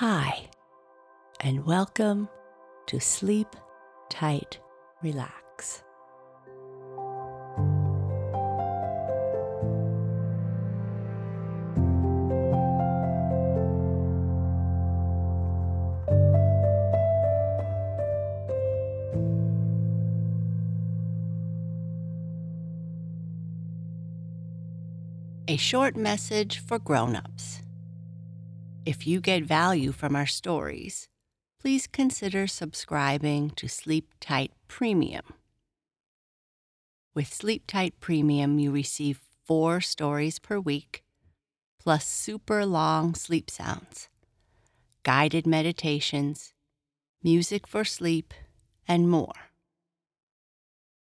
Hi, and welcome to Sleep Tight Relax. A short message for grown-ups. If you get value from our stories, please consider subscribing to Sleep Tight Premium. With Sleep Tight Premium, you receive four stories per week, plus super long sleep sounds, guided meditations, music for sleep, and more.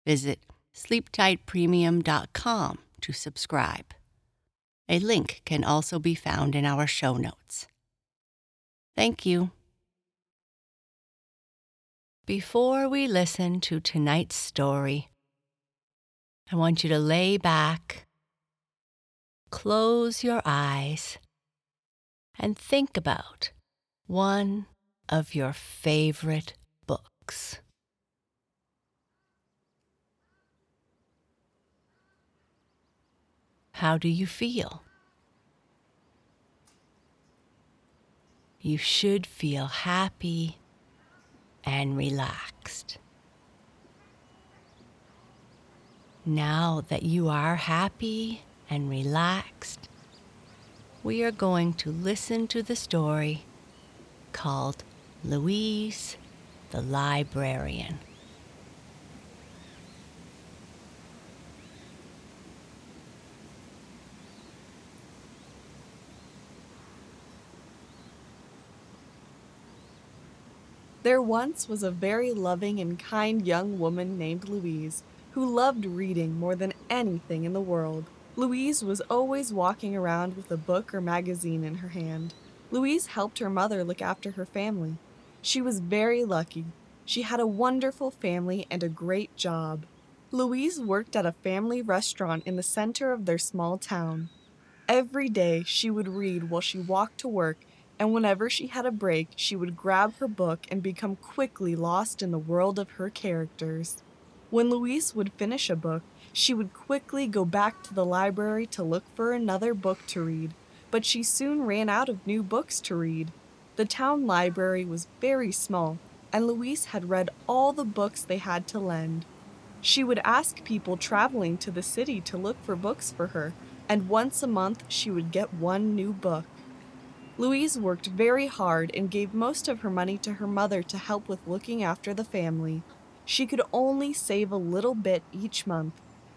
Visit sleeptightpremium.com to subscribe. A link can also be found in our show notes. Thank you. Before we listen to tonight's story, I want you to lay back, close your eyes, and think about one of your favorite books. How do you feel? You should feel happy and relaxed. Now that you are happy and relaxed, we are going to listen to the story called Louise the Librarian. There once was a very loving and kind young woman named Louise who loved reading more than anything in the world. Louise was always walking around with a book or magazine in her hand. Louise helped her mother look after her family. She was very lucky. She had a wonderful family and a great job. Louise worked at a family restaurant in the center of their small town. Every day she would read while she walked to work and whenever she had a break, she would grab her book and become quickly lost in the world of her characters. When Louise would finish a book, she would quickly go back to the library to look for another book to read, but she soon ran out of new books to read. The town library was very small, and Louise had read all the books they had to lend. She would ask people traveling to the city to look for books for her, and once a month she would get one new book. Louise worked very hard and gave most of her money to her mother to help with looking after the family. She could only save a little bit each month.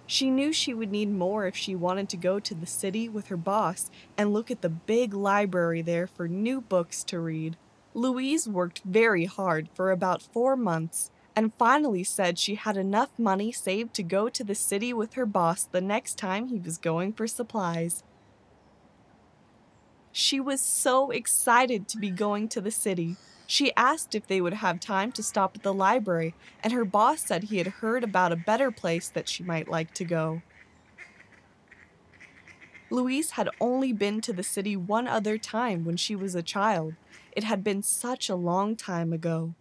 She knew she would need more if she wanted to go to the city with her boss and look at the big library there for new books to read. Louise worked very hard for about four months and finally said she had enough money saved to go to the city with her boss the next time he was going for supplies. She was so excited to be going to the city. She asked if they would have time to stop at the library, and her boss said he had heard about a better place that she might like to go. Louise had only been to the city one other time when she was a child. It had been such a long time ago.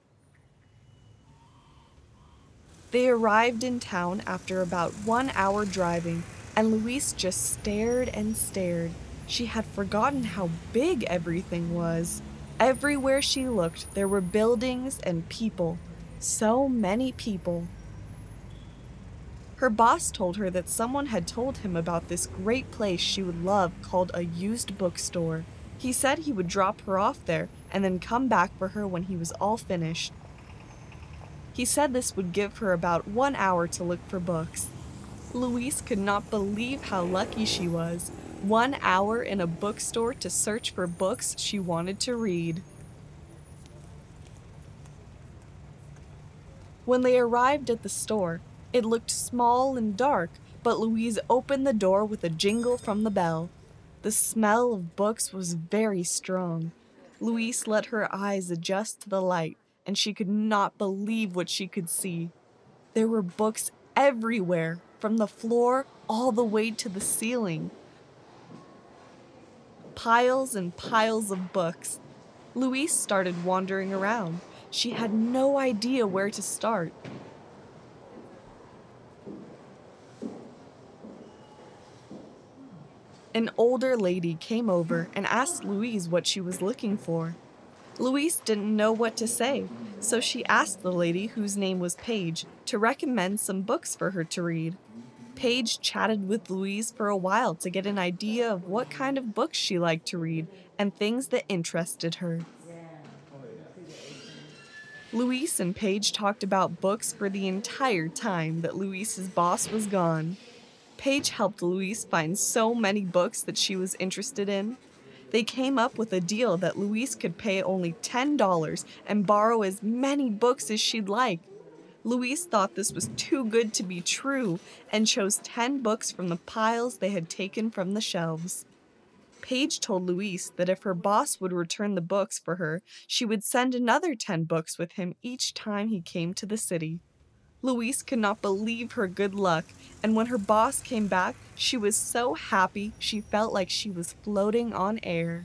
They arrived in town after about one hour driving, and Louise just stared and stared. She had forgotten how big everything was. Everywhere she looked, there were buildings and people. So many people. Her boss told her that someone had told him about this great place she would love called a used bookstore. He said he would drop her off there and then come back for her when he was all finished. He said this would give her about one hour to look for books. Louise could not believe how lucky she was one hour in a bookstore to search for books she wanted to read. When they arrived at the store, it looked small and dark, but Louise opened the door with a jingle from the bell. The smell of books was very strong. Louise let her eyes adjust to the light, and she could not believe what she could see. There were books everywhere, from the floor all the way to the ceiling piles and piles of books. Louise started wandering around. She had no idea where to start. An older lady came over and asked Louise what she was looking for. Louise didn't know what to say, so she asked the lady, whose name was Paige, to recommend some books for her to read. Paige chatted with Louise for a while to get an idea of what kind of books she liked to read and things that interested her. Louise and Paige talked about books for the entire time that Louise's boss was gone. Paige helped Louise find so many books that she was interested in. They came up with a deal that Louise could pay only $10 and borrow as many books as she'd like. Louise thought this was too good to be true and chose 10 books from the piles they had taken from the shelves. Paige told Louise that if her boss would return the books for her, she would send another 10 books with him each time he came to the city. Louise could not believe her good luck, and when her boss came back, she was so happy she felt like she was floating on air.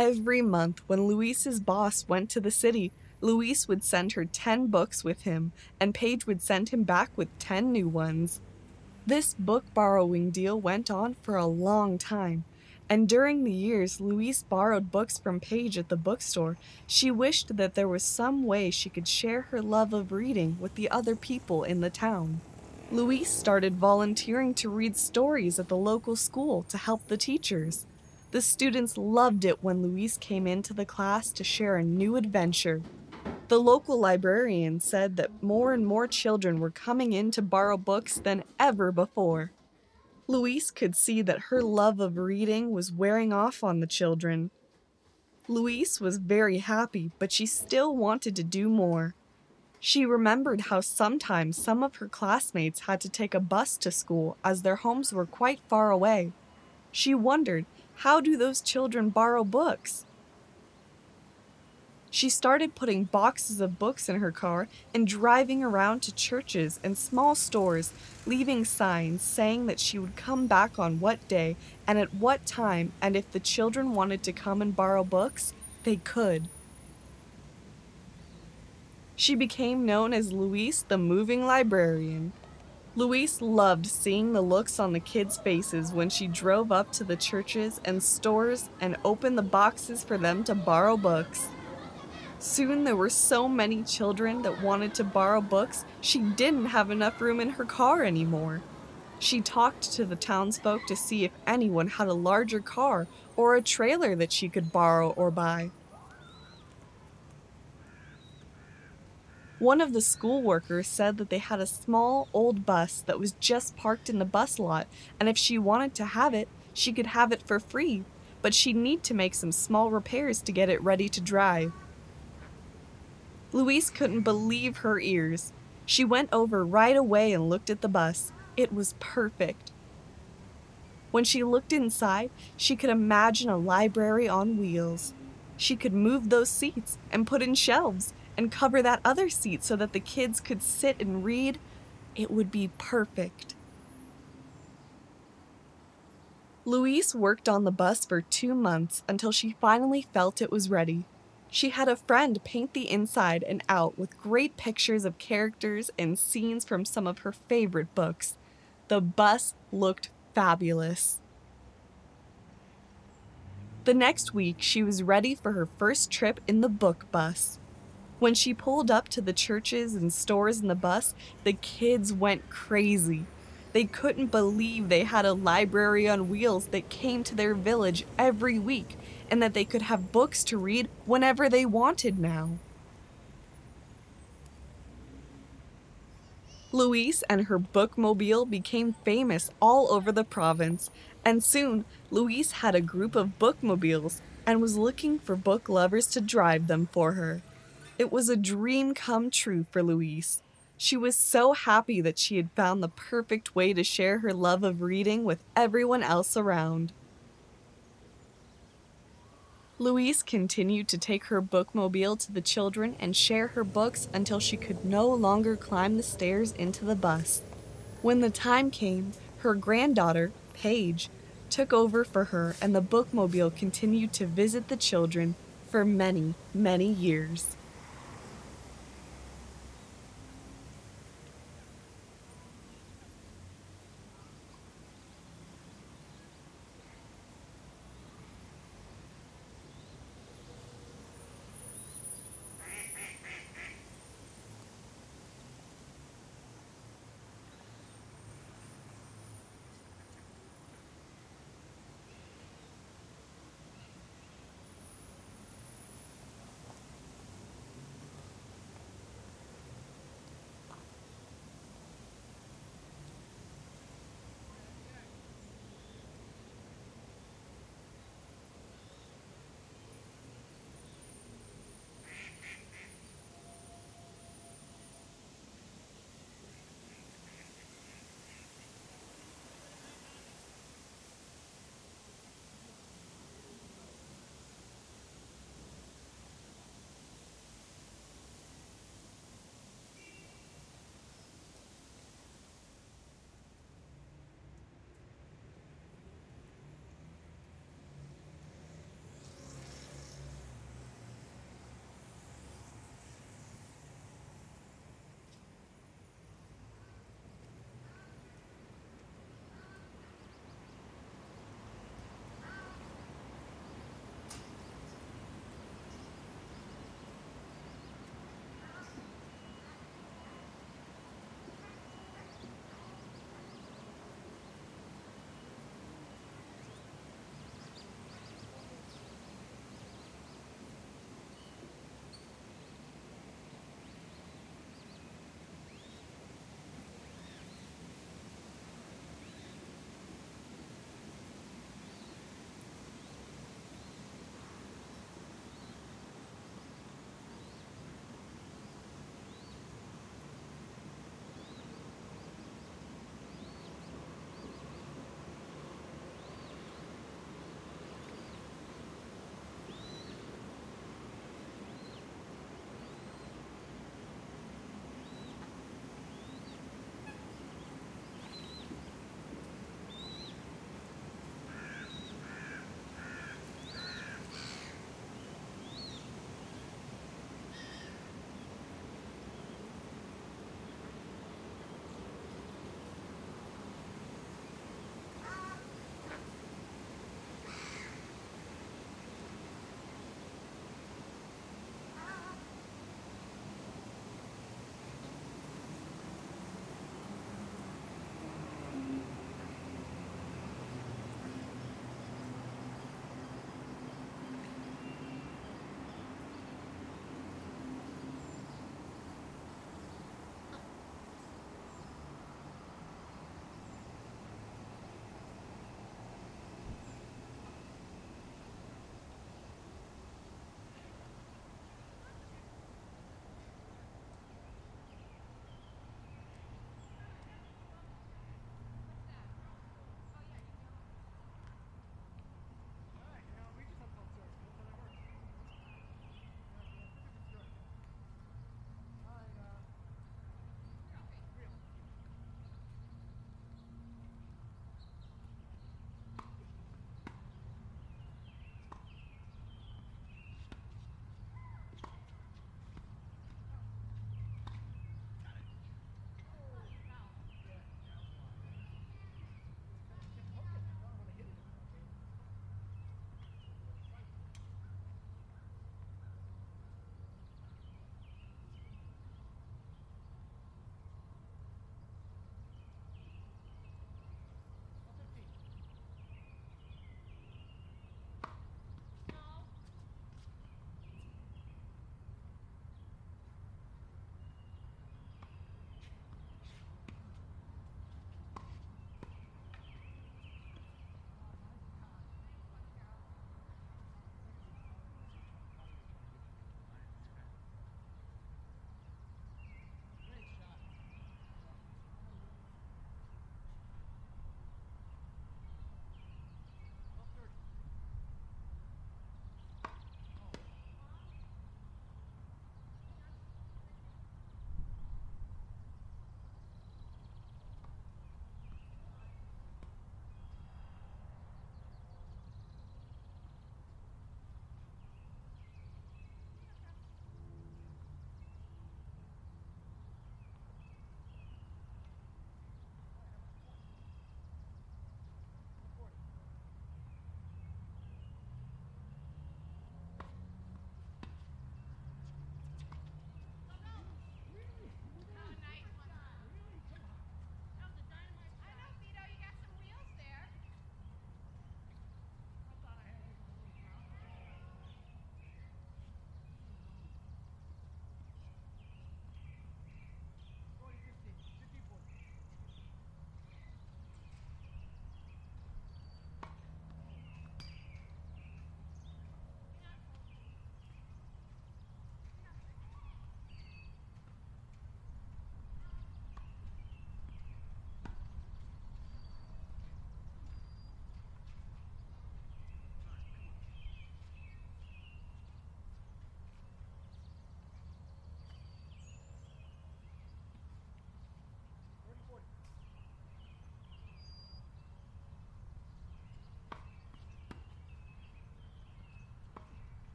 Every month, when Louise's boss went to the city, Louise would send her 10 books with him, and Paige would send him back with 10 new ones. This book borrowing deal went on for a long time, and during the years Louise borrowed books from Paige at the bookstore, she wished that there was some way she could share her love of reading with the other people in the town. Louise started volunteering to read stories at the local school to help the teachers. The students loved it when Louise came into the class to share a new adventure. The local librarian said that more and more children were coming in to borrow books than ever before. Louise could see that her love of reading was wearing off on the children. Louise was very happy, but she still wanted to do more. She remembered how sometimes some of her classmates had to take a bus to school as their homes were quite far away. She wondered, how do those children borrow books? She started putting boxes of books in her car and driving around to churches and small stores, leaving signs saying that she would come back on what day and at what time, and if the children wanted to come and borrow books, they could. She became known as Louise the Moving Librarian. Louise loved seeing the looks on the kids' faces when she drove up to the churches and stores and opened the boxes for them to borrow books. Soon there were so many children that wanted to borrow books, she didn't have enough room in her car anymore. She talked to the townsfolk to see if anyone had a larger car or a trailer that she could borrow or buy. One of the school workers said that they had a small old bus that was just parked in the bus lot, and if she wanted to have it, she could have it for free, but she'd need to make some small repairs to get it ready to drive. Louise couldn't believe her ears. She went over right away and looked at the bus. It was perfect. When she looked inside, she could imagine a library on wheels. She could move those seats and put in shelves and cover that other seat so that the kids could sit and read. It would be perfect. Louise worked on the bus for two months until she finally felt it was ready. She had a friend paint the inside and out with great pictures of characters and scenes from some of her favorite books. The bus looked fabulous. The next week, she was ready for her first trip in the book bus. When she pulled up to the churches and stores in the bus, the kids went crazy. They couldn't believe they had a library on wheels that came to their village every week and that they could have books to read whenever they wanted now. Louise and her bookmobile became famous all over the province, and soon Louise had a group of bookmobiles and was looking for book lovers to drive them for her. It was a dream come true for Louise. She was so happy that she had found the perfect way to share her love of reading with everyone else around. Louise continued to take her bookmobile to the children and share her books until she could no longer climb the stairs into the bus. When the time came, her granddaughter, Paige, took over for her, and the bookmobile continued to visit the children for many, many years.